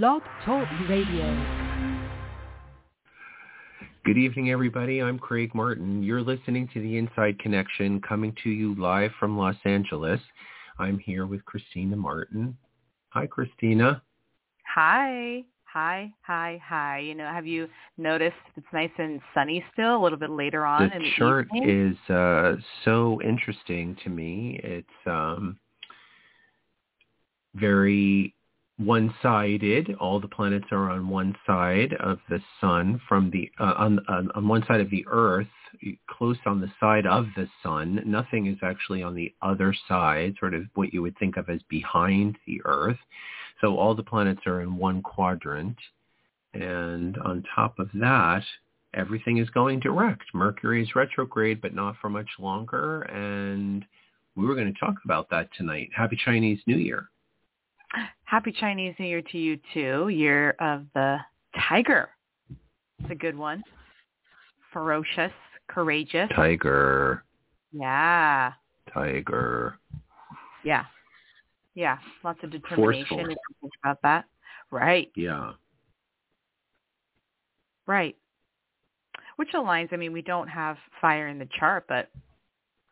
Blog Talk Radio. Good evening, everybody. I'm Craig Martin. You're listening to the Inside Connection coming to you live from Los Angeles. I'm here with Christina Martin. Hi, Christina. Hi. Hi, hi, hi. You know, have you noticed it's nice and sunny still a little bit later on the in the chart evening? is uh, so interesting to me. It's um, very one-sided. All the planets are on one side of the sun from the uh, on, on on one side of the Earth, close on the side of the sun. Nothing is actually on the other side, sort of what you would think of as behind the Earth. So all the planets are in one quadrant, and on top of that, everything is going direct. Mercury is retrograde, but not for much longer. And we were going to talk about that tonight. Happy Chinese New Year. Happy Chinese New Year to you too. Year of the tiger. It's a good one. Ferocious, courageous. Tiger, Yeah. tiger. Yeah. Yeah. Lots of determination Forceful. if you think about that. Right. Yeah. Right. Which aligns, I mean, we don't have fire in the chart, but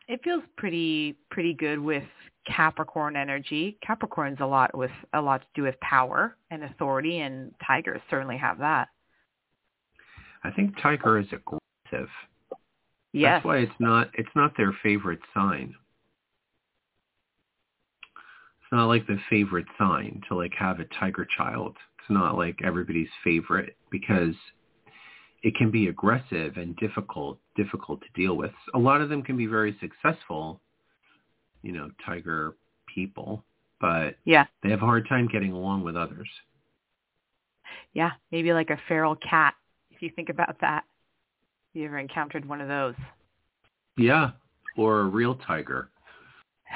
it feels pretty pretty good with Capricorn energy. Capricorn's a lot with a lot to do with power and authority and tigers certainly have that. I think tiger is aggressive. Yes. That's why it's not it's not their favorite sign. It's not like the favorite sign to like have a tiger child. It's not like everybody's favorite because it can be aggressive and difficult difficult to deal with. A lot of them can be very successful, you know, tiger people, but Yeah. they have a hard time getting along with others. Yeah. Maybe like a feral cat if you think about that. You ever encountered one of those? Yeah, or a real tiger.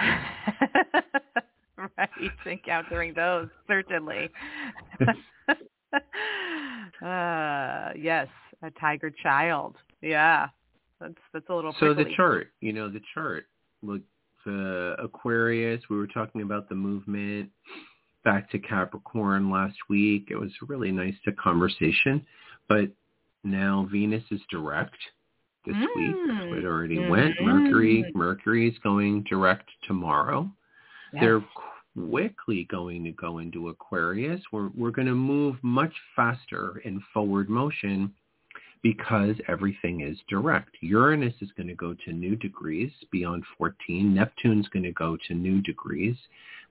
right. Encountering those, certainly. uh yes, a tiger child. Yeah. That's that's a little So the chart, you know, the chart, look, the Aquarius, we were talking about the movement back to Capricorn last week. It was a really nice to conversation, but now Venus is direct this week. Mm. It already went. Mercury, Mm. Mercury is going direct tomorrow. Yes. They're quickly going to go into Aquarius. We're we're going to move much faster in forward motion because everything is direct. Uranus is going to go to new degrees beyond 14. Neptune's going to go to new degrees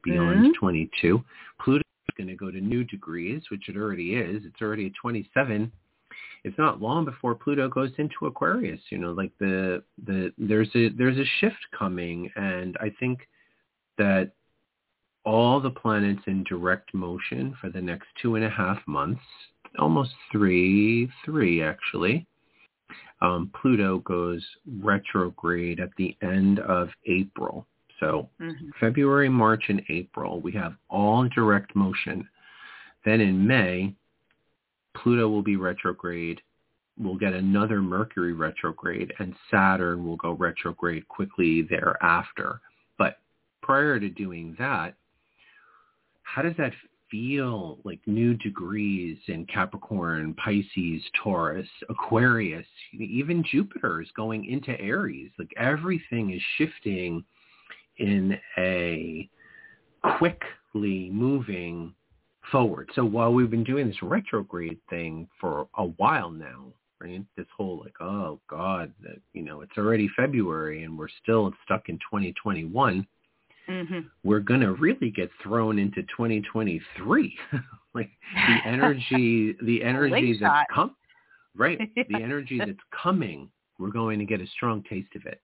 beyond Mhm. 22. Pluto is going to go to new degrees, which it already is. It's already at 27. It's not long before Pluto goes into Aquarius. You know, like the the there's a there's a shift coming, and I think that all the planets in direct motion for the next two and a half months, almost three, three actually. Um, Pluto goes retrograde at the end of April. So Mhm. February, March, and April, we have all direct motion. Then in May, Pluto will be retrograde. We'll get another Mercury retrograde, and Saturn will go retrograde quickly thereafter. But prior to doing that, how does that feel like new degrees in Capricorn, Pisces, Taurus, Aquarius, even Jupiter is going into Aries. Like everything is shifting in a quickly moving forward. So while we've been doing this retrograde thing for a while now, right? This whole like, oh God, that you know, it's already February and we're still stuck in 2021 Mhm. we're going to really get thrown into 2023. like the energy, the energy that's come, right? The energy that's coming, we're going to get a strong taste of it.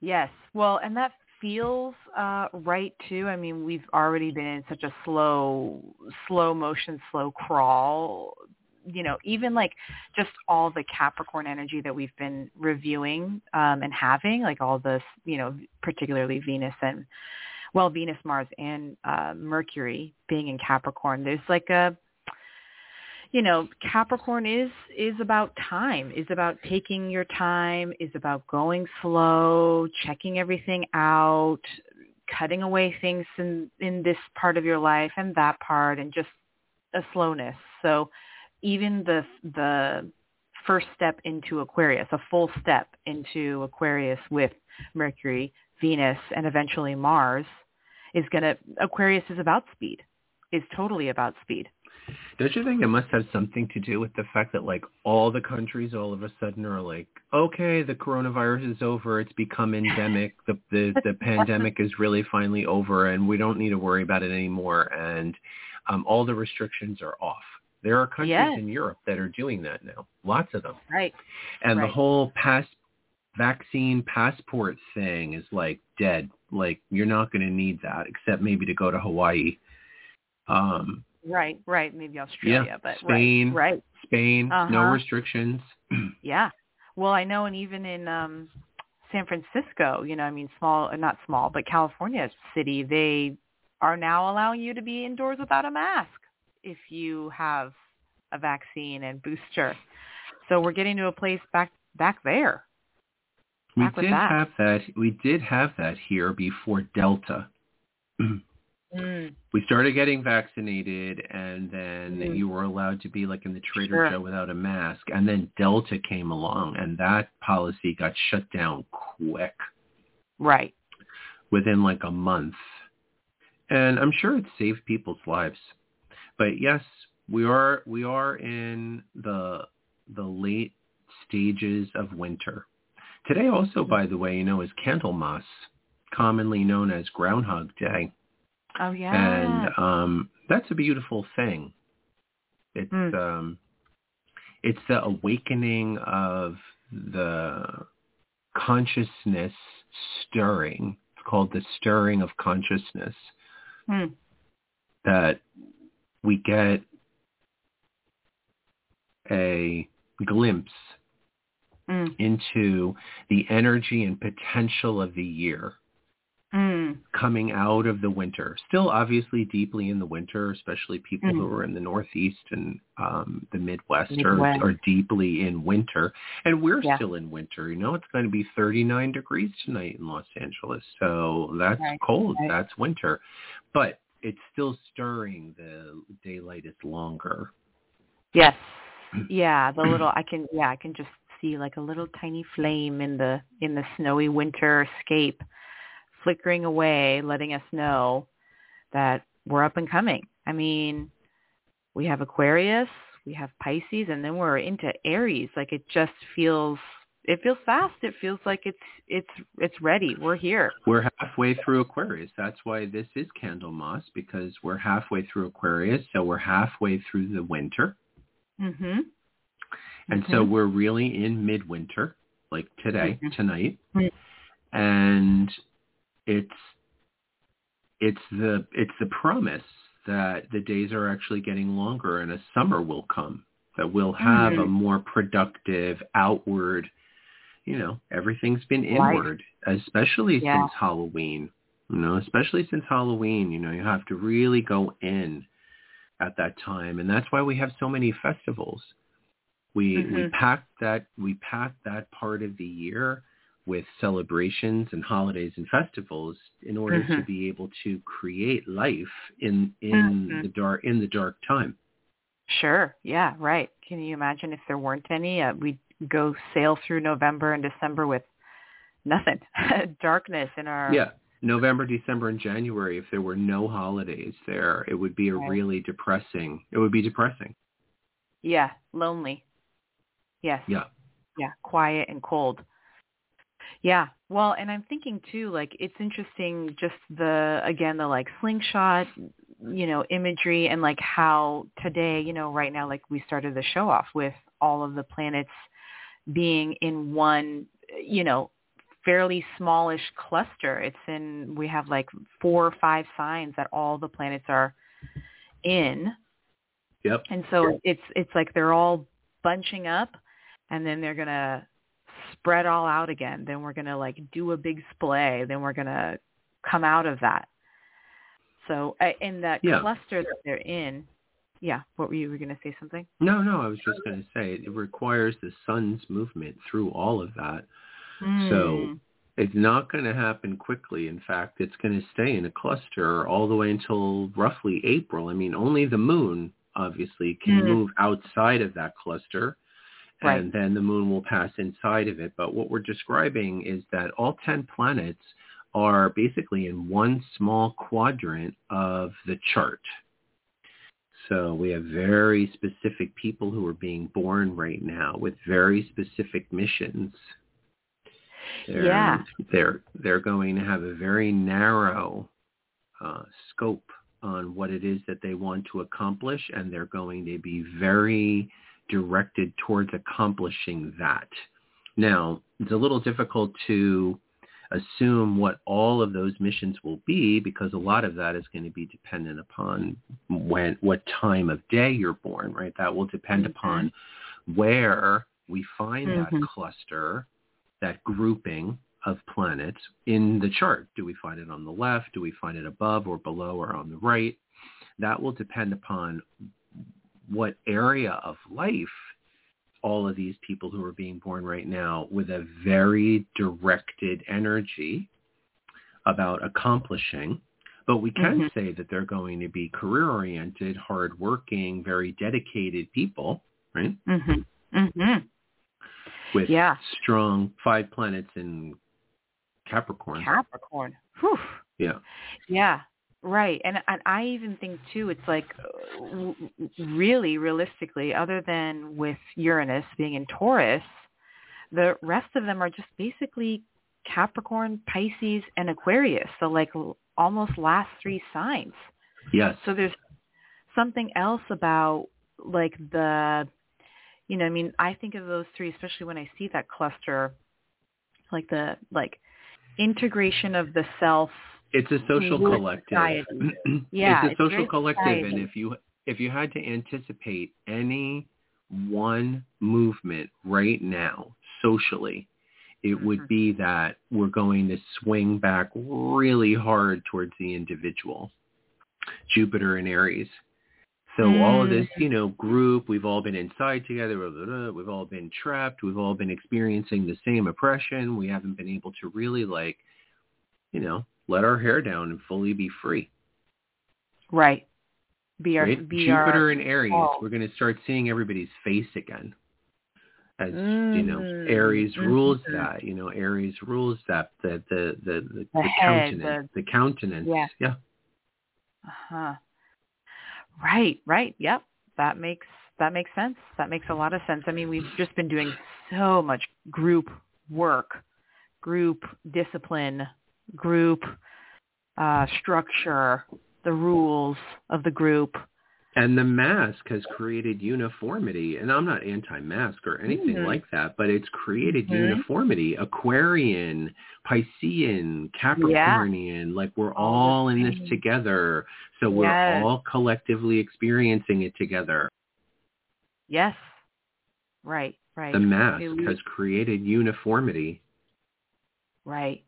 Yes. Well, and that feels uh, right too. I mean, we've already been in such a slow, slow motion, slow crawl. You know, even like just all the Capricorn energy that we've been reviewing um, and having, like all this, you know, particularly Venus and well, Venus, Mars, and uh, Mercury being in Capricorn. There's like a you know, Capricorn is is about time, is about taking your time, is about going slow, checking everything out, cutting away things in in this part of your life and that part and just a slowness. So even the the first step into Aquarius, a full step into Aquarius with Mercury, Venus, and eventually Mars is going to, Aquarius is about speed, is totally about speed. Don't you think it must have something to do with the fact that like all the countries all of a sudden are like, okay, the coronavirus is over, it's become endemic, the the, the pandemic is really finally over, and we don't need to worry about it anymore, and um, all the restrictions are off. There are countries Yes. in Europe that are doing that now, lots of them, Right. and the whole pass vaccine passport thing is like dead. Like you're not going to need that except maybe to go to Hawaii. Um, Right. Right. Maybe Australia, Yeah, but Spain. right. Right. Spain, no Uh-huh. restrictions. Yeah. Well, I know, and even in um San Francisco, you know, I mean, small, not small, but California city, they are now allowing you to be indoors without a mask if you have a vaccine and booster. So we're getting to a place back back there. We Back with did that. have that. We did have that here before Delta. Mm. we started getting vaccinated, and then Mm. you were allowed to be like in the Trader Sure. Joe without a mask. And then Delta came along, and that policy got shut down quick Right. within like a month. And I'm sure it saved people's lives. But yes, we are we are in the the late stages of winter. Today also, by the way, you know, is Candlemas, commonly known as Groundhog Day. Oh yeah. And um that's a beautiful thing. It's Mm. um it's the awakening of the consciousness stirring. It's called the stirring of consciousness Hmm. that we get a glimpse Mm. into the energy and potential of the year Mm. coming out of the winter. Still obviously deeply in the winter, especially people who Mm. are in the Northeast and um, the Midwest, Midwest. Are, are deeply in winter. And we're Yeah. still in winter. You know, it's going to be 39 degrees tonight in Los Angeles. So that's Right, cold. right. That's winter. But it's still stirring. The daylight is longer. Yes. Yeah, the little I can yeah, I can just see like a little tiny flame in the in the snowy winter scape flickering away, letting us know that we're up and coming. I mean, we have Aquarius, we have Pisces, and then we're into Aries. Like it just feels it feels fast. It feels like it's it's it's ready. We're here. We're halfway through Aquarius. That's why this is Candlemas because we're halfway through Aquarius. So we're halfway through the winter. Mhm. And so we're really in midwinter, like today, Mhm. tonight. Mhm. And it's it's the it's the promise that the days are actually getting longer and a summer will come. That we'll have a Mhm. more productive outward you know, everything's been Life. inward, especially Yeah. since Halloween. You know, especially since Halloween, you know, you have to really go in at that time. And that's why we have so many festivals. We we Mhm. pack that we pack that part of the year with celebrations and holidays and festivals in order to Mhm. be able to create life in in Mhm. the dark in the dark time. Sure. Yeah. Right. Can you imagine if there weren't any? Uh, we'd go sail through November and December with nothing, darkness in our. Yeah. November, December, and January, if there were no holidays there, it would be a Right. really depressing. It would be depressing. Yeah. Lonely. Yes. Yeah. Yeah. Quiet and cold. Yeah. Well, and I'm thinking too, like it's interesting, just the again the like slingshot, you know, imagery and like how today, you know, right now, like we started the show off with all of the planets being in one, you know, fairly smallish cluster. It's in we have like four or five signs that all the planets are in. Yep. And so it's it's like they're all bunching up and then they're going to spread all out again. Then we're going to like do a big splay. Then we're going to come out of that. So uh, in that Yeah. cluster that they're in, yeah, what were you were going to say something? No, no, I was just going to say it requires the sun's movement through all of that. So Mm. It's not going to happen quickly. In fact, it's going to stay in a cluster all the way until roughly April. I mean, only the moon obviously can Mhm. move outside of that cluster Right. and then the moon will pass inside of it. But what we're describing is that all 10 planets are basically in one small quadrant of the chart. So we have very specific people who are being born right now with very specific missions. They're, Yeah. They're, they're going to have a very narrow uh, scope on what it is that they want to accomplish, and they're going to be very directed towards accomplishing that. Now, it's a little difficult to assume what all of those missions will be because a lot of that is going to be dependent upon when what time of day you're born, right? That will depend Mhm. upon where we find Mhm. that cluster, that grouping of planets in the chart. Do we find it on the left? Do we find it above or below or on the right? That will depend upon what area of life all of these people who are being born right now with a very directed energy about accomplishing. But we can Mhm. say that they're going to be career-oriented, hardworking, very dedicated people, right? Mhm. Mhm. With Yeah. strong five planets in Capricorn. Capricorn. Whew. yeah. Yeah, right. And and I even think too, it's like uh, really realistically, other than with Uranus being in Taurus, the rest of them are just basically Capricorn, Pisces, and Aquarius. So like almost last three signs. Yes. So there's something else about like the, you know, I mean, I think of those three, especially when I see that cluster, like the like integration of the self It's a social collective. society. Yeah, it's a it's social collective, and if you if you had to anticipate any one movement right now socially, it would Mhm. be that we're going to swing back really hard towards the individual. Jupiter and Aries. So all of this, Mm. you know, group, we've all been inside together, blah, blah, blah, we've all been trapped, we've all been experiencing the same oppression. We haven't been able to really like, you know, let our hair down and fully be free. Right. Be our right? be Jupiter our and Aries, oh. we're going to start seeing everybody's face again. As you know, Mm, Aries rules mhm. that. You know, Aries rules that the the the the, The head, countenance, the, countenance. Yeah. yeah. Uh-huh. Right, right. Yep. That makes that makes sense. That makes a lot of sense. I mean, we've just been doing so much group work, group discipline, group uh structure, the rules of the group. And the mask has created uniformity. And I'm not anti-mask or anything Mhm. like that, but it's created Mhm. uniformity. Aquarian, Piscean, Capricornian, like we're All all in this together. So we're Yes. all collectively experiencing it together. Yes. Right, right. The mask has created uniformity. Right.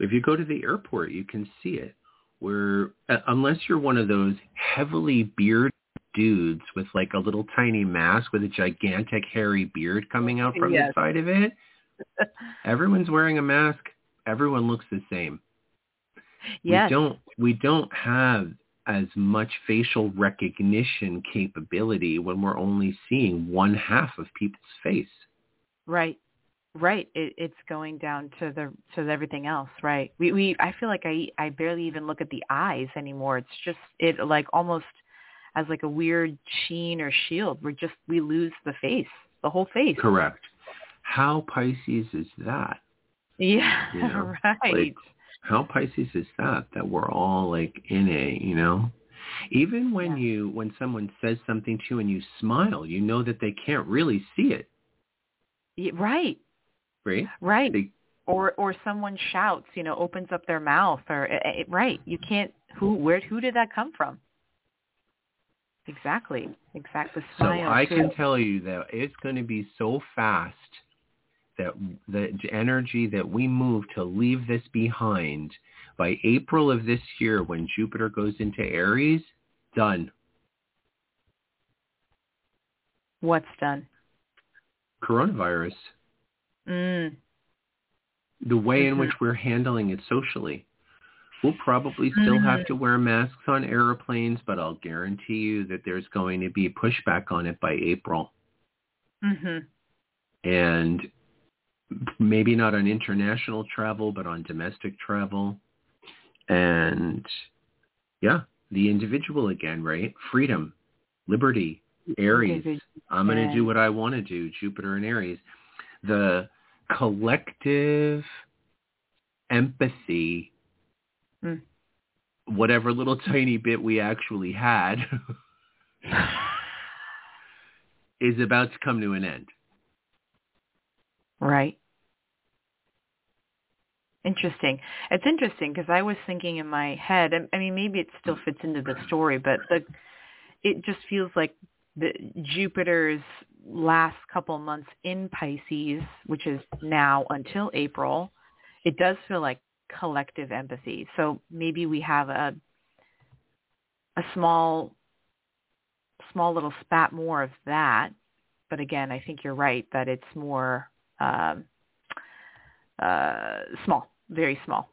If you go to the airport, you can see it. Where uh, unless you're one of those heavily bearded dudes with like a little tiny mask with a gigantic hairy beard coming out from Yes. the side of it, everyone's wearing a mask. Everyone looks the same. yes. We don't we don't have as much facial recognition capability when we're only seeing one half of people's face. Right. Right. It, it's going down to the to everything else. Right. We we I feel like I I barely even look at the eyes anymore. It's just it like almost as like a weird sheen or shield. We're just we lose the face, the whole face. Correct. How Pisces is that? Yeah. You know, right. like, How Pisces is that? That we're all like in a, you know? Even when Yeah. you when someone says something to you and you smile, you know that they can't really see it, Y- right. Right? Right. They, or or someone shouts, you know, opens up their mouth or eh, eh, right. You can't who where who did that come from? Exactly. Exactly. so I too. can tell you that it's going to be so fast that the energy that we move to leave this behind by April of this year when Jupiter goes into Aries, done. What's done? Coronavirus. Mm. the way in which we're handling it socially. We'll probably still have to wear masks on airplanes, but I'll guarantee you that there's going to be pushback on it by April. Mhm. And maybe not on international travel, but on domestic travel. And yeah, the individual again, right? Freedom, liberty, Aries. I'm going to do what I want to do, Jupiter and Aries. The collective empathy, Mm. whatever little tiny bit we actually had, is about to come to an end. Right. Interesting. It's interesting because I was thinking in my head, I mean, maybe it still fits into the story, but the, it just feels like the Jupiter's last couple months in Pisces, which is now until April, it does feel like collective empathy. So maybe we have a a small small little spat more of that. But again, I think you're right that it's more um, uh, small, very small,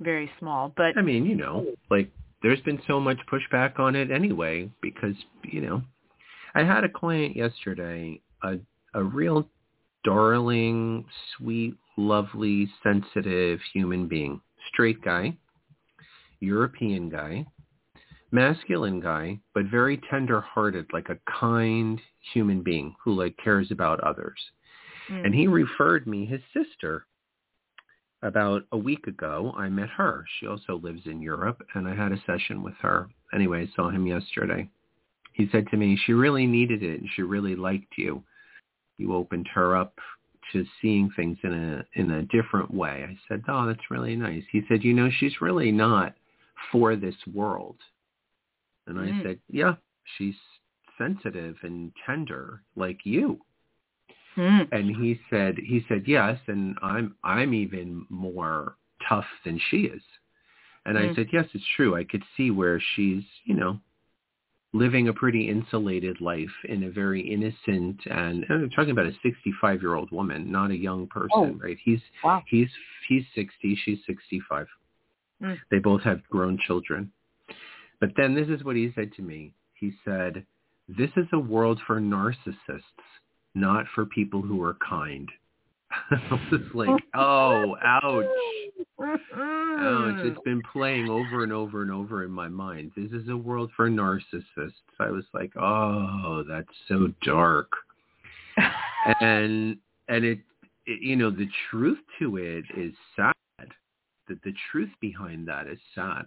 very small. But I mean, you know, like there's been so much pushback on it anyway because, you know, I had a client yesterday, a a real darling, sweet, lovely, sensitive human being, straight guy, European guy, masculine guy, but very tender-hearted, like a kind human being who like cares about others. mm, And he referred me his sister. About a week ago, I met her. She also lives in Europe, and I had a session with her. Anyway, I saw him yesterday. He said to me, she really needed it, and she really liked you. You opened her up to seeing things in a in a different way. I said, oh, that's really nice. He said, you know, she's really not for this world. And I Mm. said, yeah, she's sensitive and tender like you mm, and he said he said yes and i'm i'm even more tough than she is and i Mm. said yes it's true i could see where she's you know living a pretty insulated life in a very innocent and, and i'm talking about a 65 year old woman not a young person Oh. right he's wow. he's he's 60 she's 65 Mm. they both have grown children but then this is what he said to me he said this is a world for narcissists not for people who are kind I was like, oh, ouch. Ouch. It's been playing over and over and over in my mind. This is a world for narcissists. I was like, oh, that's so dark. And and it, it you know, the truth to it is sad. That the truth behind that is sad.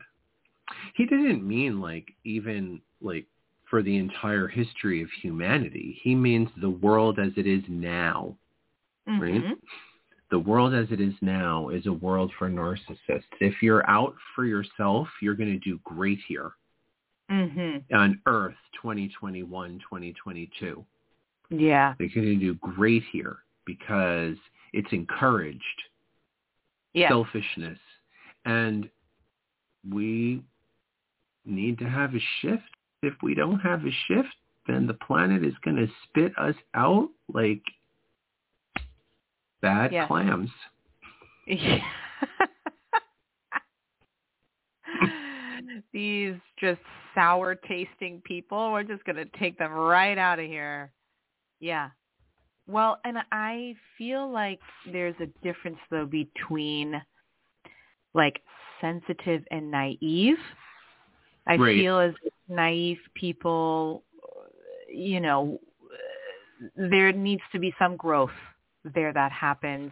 He didn't mean like even like for the entire history of humanity. He means the world as it is now. right? Mhm. the world as it is now is a world for narcissists. If you're out for yourself, you're going to do great here Mhm. on Earth 2021, 2022. Yeah. You're going to do great here because it's encouraged Yeah. selfishness. And we need to have a shift. If we don't have a shift, then the planet is going to spit us out like bad Yes. clams. Yeah. These just sour tasting people, we're just going to take them right out of here. Yeah. Well, and I feel like there's a difference though between like sensitive and naive. I Right. feel as naive people, you know, there needs to be some growth there that happens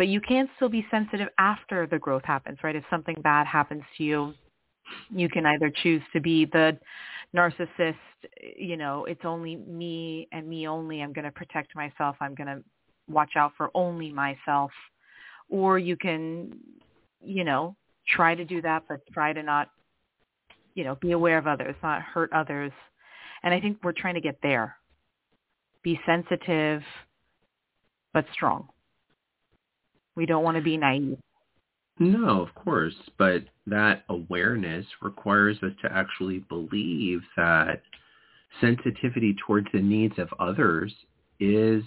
but you can still be sensitive after the growth happens, right? If something bad happens to you, you can either choose to be the narcissist, you know, it's only me and me only. I'm going to protect myself. I'm going to watch out for only myself. Or you can, you know, try to do that, but try to not, you know, be aware of others, not hurt others. And I think we're trying to get there. Be sensitive, but strong. We don't want to be naive. No, of course, but that awareness requires us to actually believe that sensitivity towards the needs of others is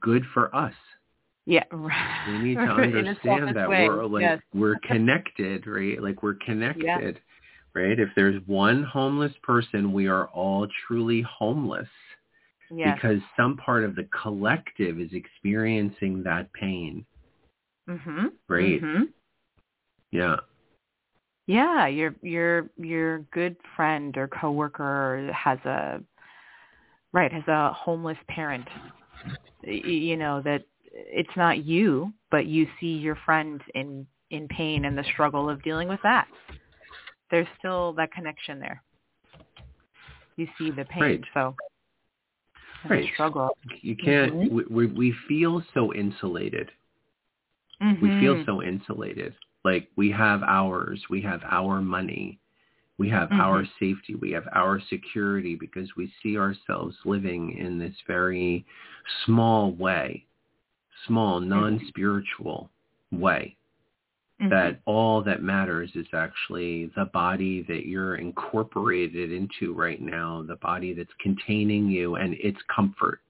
good for us. Yeah. right. We need to understand that way, we're like yes. we're connected, right? Like we're connected, right? If there's one homeless person, we are all truly homeless Yes. because some part of the collective is experiencing that pain. mhm. Right. Mm-hmm. Yeah. Yeah, your your your good friend or coworker has a right has a homeless parent. You know that it's not you, but you see your friend in in pain and the struggle of dealing with that. There's still that connection there. You see the pain, Right. so Right. the struggle. You can't. Mhm. We, we feel so insulated. We feel Mhm. so insulated. Like we have ours, we have our money, we have our Mhm. safety, we have our security because we see ourselves living in this very small way, small, non-spiritual way. Mhm. That all that matters is actually the body that you're incorporated into right now, the body that's containing you and its comfort.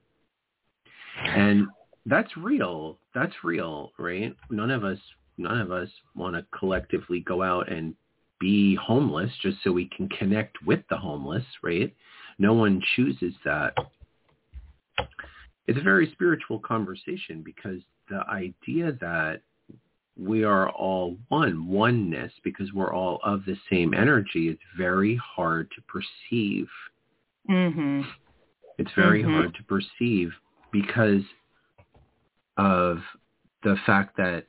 And that's real. That's real, right? None of us none of us want to collectively go out and be homeless just so we can connect with the homeless, right? No one chooses that. It's a very spiritual conversation because the idea that we are all one, oneness, because we're all of the same energy, is very hard to perceive. Mhm. It's very Mhm. hard to perceive because of the fact that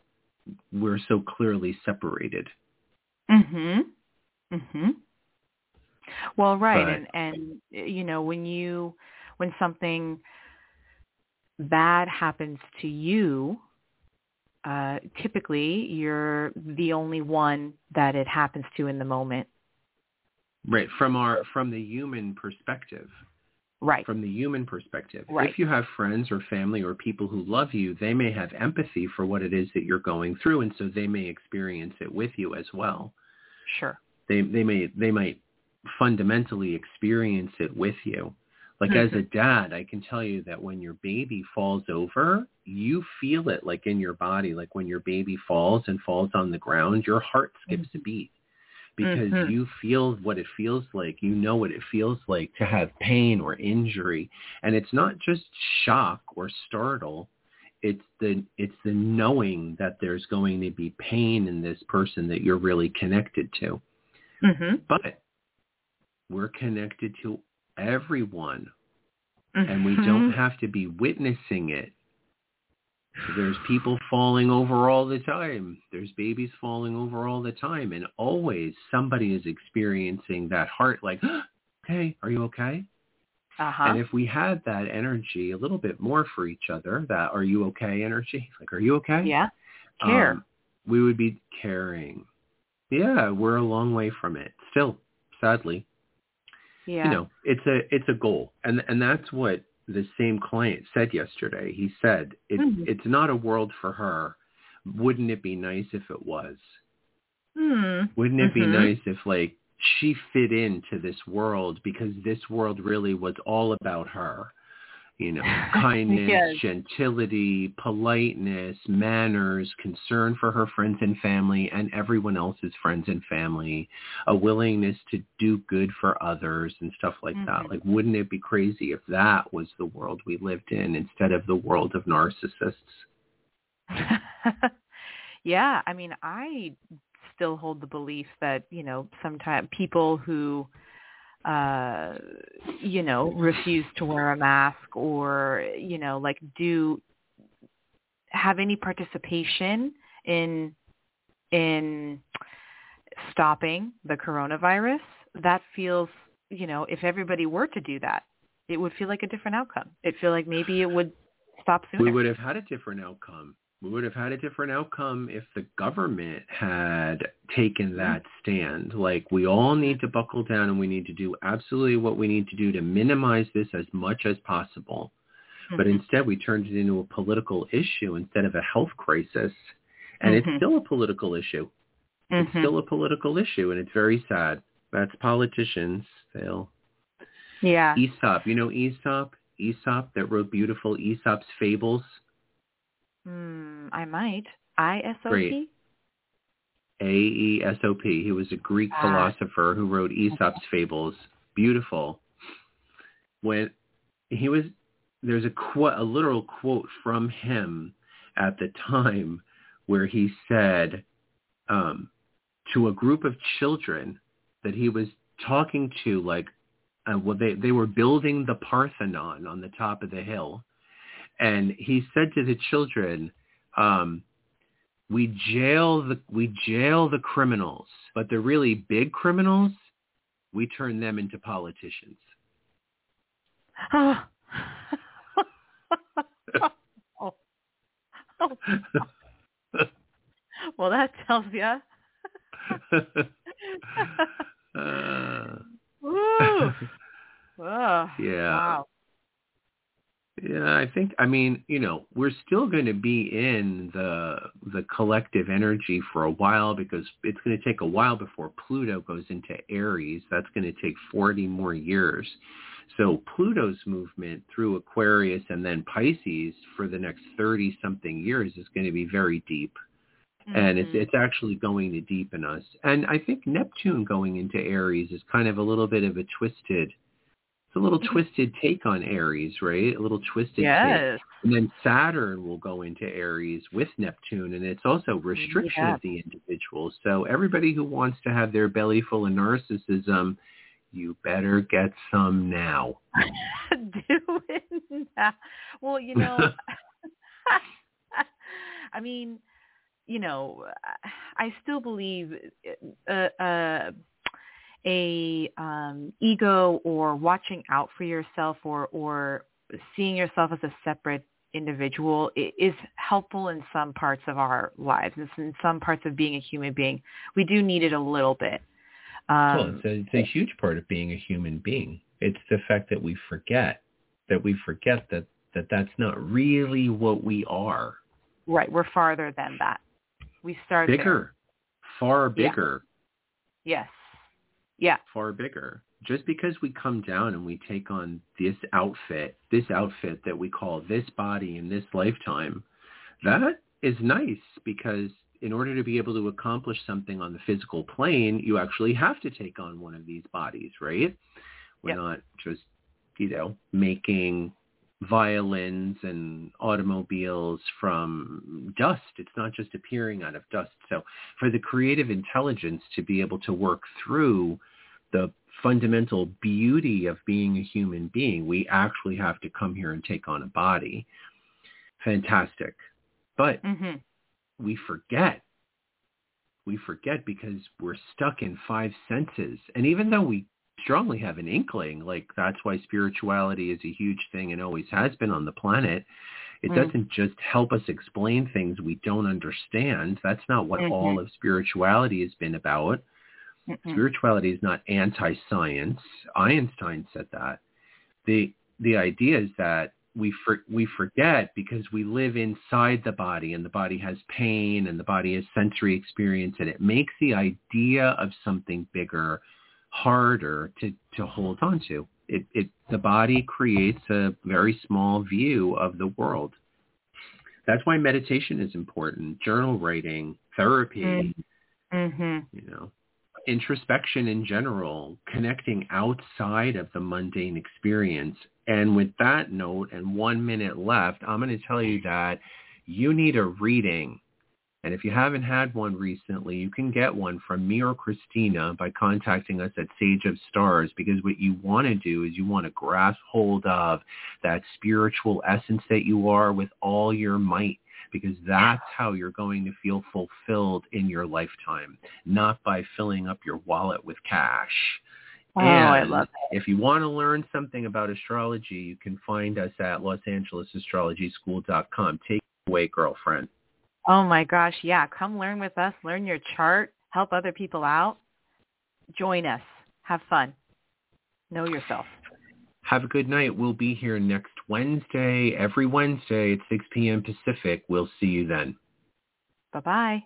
we're so clearly separated. Mhm. Mhm. Well, right, But- and and you know when you when something bad happens to you, uh, typically you're the only one that it happens to in the moment. Right. From our from the human perspective. Right. From the human perspective. Right. If you have friends or family or people who love you, they may have empathy for what it is that you're going through and so they may experience it with you as well. Sure. They they may they might fundamentally experience it with you. Like as a dad, I can tell you that when your baby falls over, you feel it like in your body. Like when your baby falls and falls on the ground, your heart skips a beat because Mhm. you feel what it feels like. You know what it feels like to have pain or injury. And it's not just shock or startle. It's the it's the knowing that there's going to be pain in this person that you're really connected to. Mhm. But we're connected to everyone and we don't Mhm. have to be witnessing it. There's people falling over all the time. There's babies falling over all the time. And always somebody is experiencing that heart like, hey, are you okay? Uh-huh. And if we had that energy a little bit more for each other, that are you okay energy, like, are you okay? yeah. Care. um, we would be caring. Yeah, we're a long way from it still, sadly yeah. you know it's a it's a goal and and that's what the same client said yesterday he said it's Mhm. it's not a world for her wouldn't it be nice if it was Hmm. wouldn't it be Mhm. nice if like she fit into this world because this world really was all about her you know kindness Yes. gentility politeness manners concern for her friends and family and everyone else's friends and family a willingness to do good for others and stuff like that Mhm. like wouldn't it be crazy if that was the world we lived in instead of the world of narcissists yeah, I mean, I still hold the belief that, you know, sometimes people who uh you know, refuse to wear a mask or, you know, like do have any participation in in stopping the coronavirus, that feels, you know, if everybody were to do that, it would feel like a different outcome. It feel like maybe it would stop sooner. we would have had a different outcome. We would have had a different outcome if the government had taken that stand. Like we all need to buckle down and we need to do absolutely what we need to do to minimize this as much as possible. But Mhm. instead we turned it into a political issue instead of a health crisis. And it's Mhm. still a political issue. It's Mhm. still a political issue and it's very sad. That's politicians. They'll yeah. Aesop. You know Aesop? Aesop that wrote beautiful Aesop's Fables? Hmm, I might. I S O Great. P. A-E-S-O-P. He was a Greek Ah. philosopher who wrote Aesop's Fables. Beautiful. When he was, there's a quote, a literal quote from him at the time where he said um, to a group of children that he was talking to, like, uh, well, they they were building the Parthenon on the top of the hill, and he said to the children. Um, we jail the we jail the criminals, but the really big criminals, we turn them into politicians. Oh. oh. Well, that tells you. Uh. Oh, yeah. Wow. Yeah, I think I mean, you know, we're still going to be in the the collective energy for a while because it's going to take a while before Pluto goes into Aries. That's going to take 40 more years. So Pluto's movement through Aquarius and then Pisces for the next 30 something years is going to be very deep. And it's Mhm. it's actually going to deepen us. And I think Neptune going into Aries is kind of a little bit of a twisted it's a little twisted take on Aries, right? A little twisted take. Yes. And then Saturn will go into Aries with Neptune, and it's also restriction Yeah. of the individual. So everybody who wants to have their belly full of narcissism, you better get some now. Do it now. Well, you know, I mean, you know, I still believe uh, uh, a um, ego or watching out for yourself or or seeing yourself as a separate individual is helpful in some parts of our lives. It's in some parts of being a human being. We do need it a little bit. well, Um, it's a, it's a huge part of being a human being. It's the fact that we forget that we forget that that that's not really what we are. right, we're farther than that. We start there. Bigger, far Yeah. bigger. Yes. Yeah. far bigger. Just because we come down and we take on this outfit, this outfit that we call this body in this lifetime, that is nice because in order to be able to accomplish something on the physical plane, you actually have to take on one of these bodies, right? We're Yep. not just, you know, making violins and automobiles from dust. It's not just appearing out of dust. So for the creative intelligence to be able to work through the fundamental beauty of being a human being, we actually have to come here and take on a body. Fantastic. But Mhm. we forget. We forget because we're stuck in five senses. And even though we strongly have an inkling, like that's why spirituality is a huge thing and always has been on the planet, it Mm. doesn't just help us explain things we don't understand. That's not what Mhm. all of spirituality has been about. Mm-mm. Spirituality is not anti-science. Einstein said that. The the idea is that we for, we forget because we live inside the body and the body has pain and the body has sensory experience and it makes the idea of something bigger harder to, to hold on to. It, it the body creates a very small view of the world. That's why meditation is important, journal writing, therapy, Mm. Mhm. you know introspection in general connecting outside of the mundane experience. And with that note and one minute left i'm going to tell you that you need a reading. And if you haven't had one recently you can get one from me or christina by contacting us at sage of stars because what you want to do is you want to grasp hold of that spiritual essence that you are with all your might because that's how you're going to feel fulfilled in your lifetime, not by filling up your wallet with cash. Oh, I love if you want to learn something about astrology, you can find us at losangeles.astrologyschool.com. Take it away, girlfriend. Oh my gosh, yeah. Come learn with us. Learn your chart. Help other people out. Join us. Have fun. Know yourself. Have a good night. We'll be here next Wednesday, every Wednesday at 6 p.m. Pacific. We'll see you then. Bye-bye.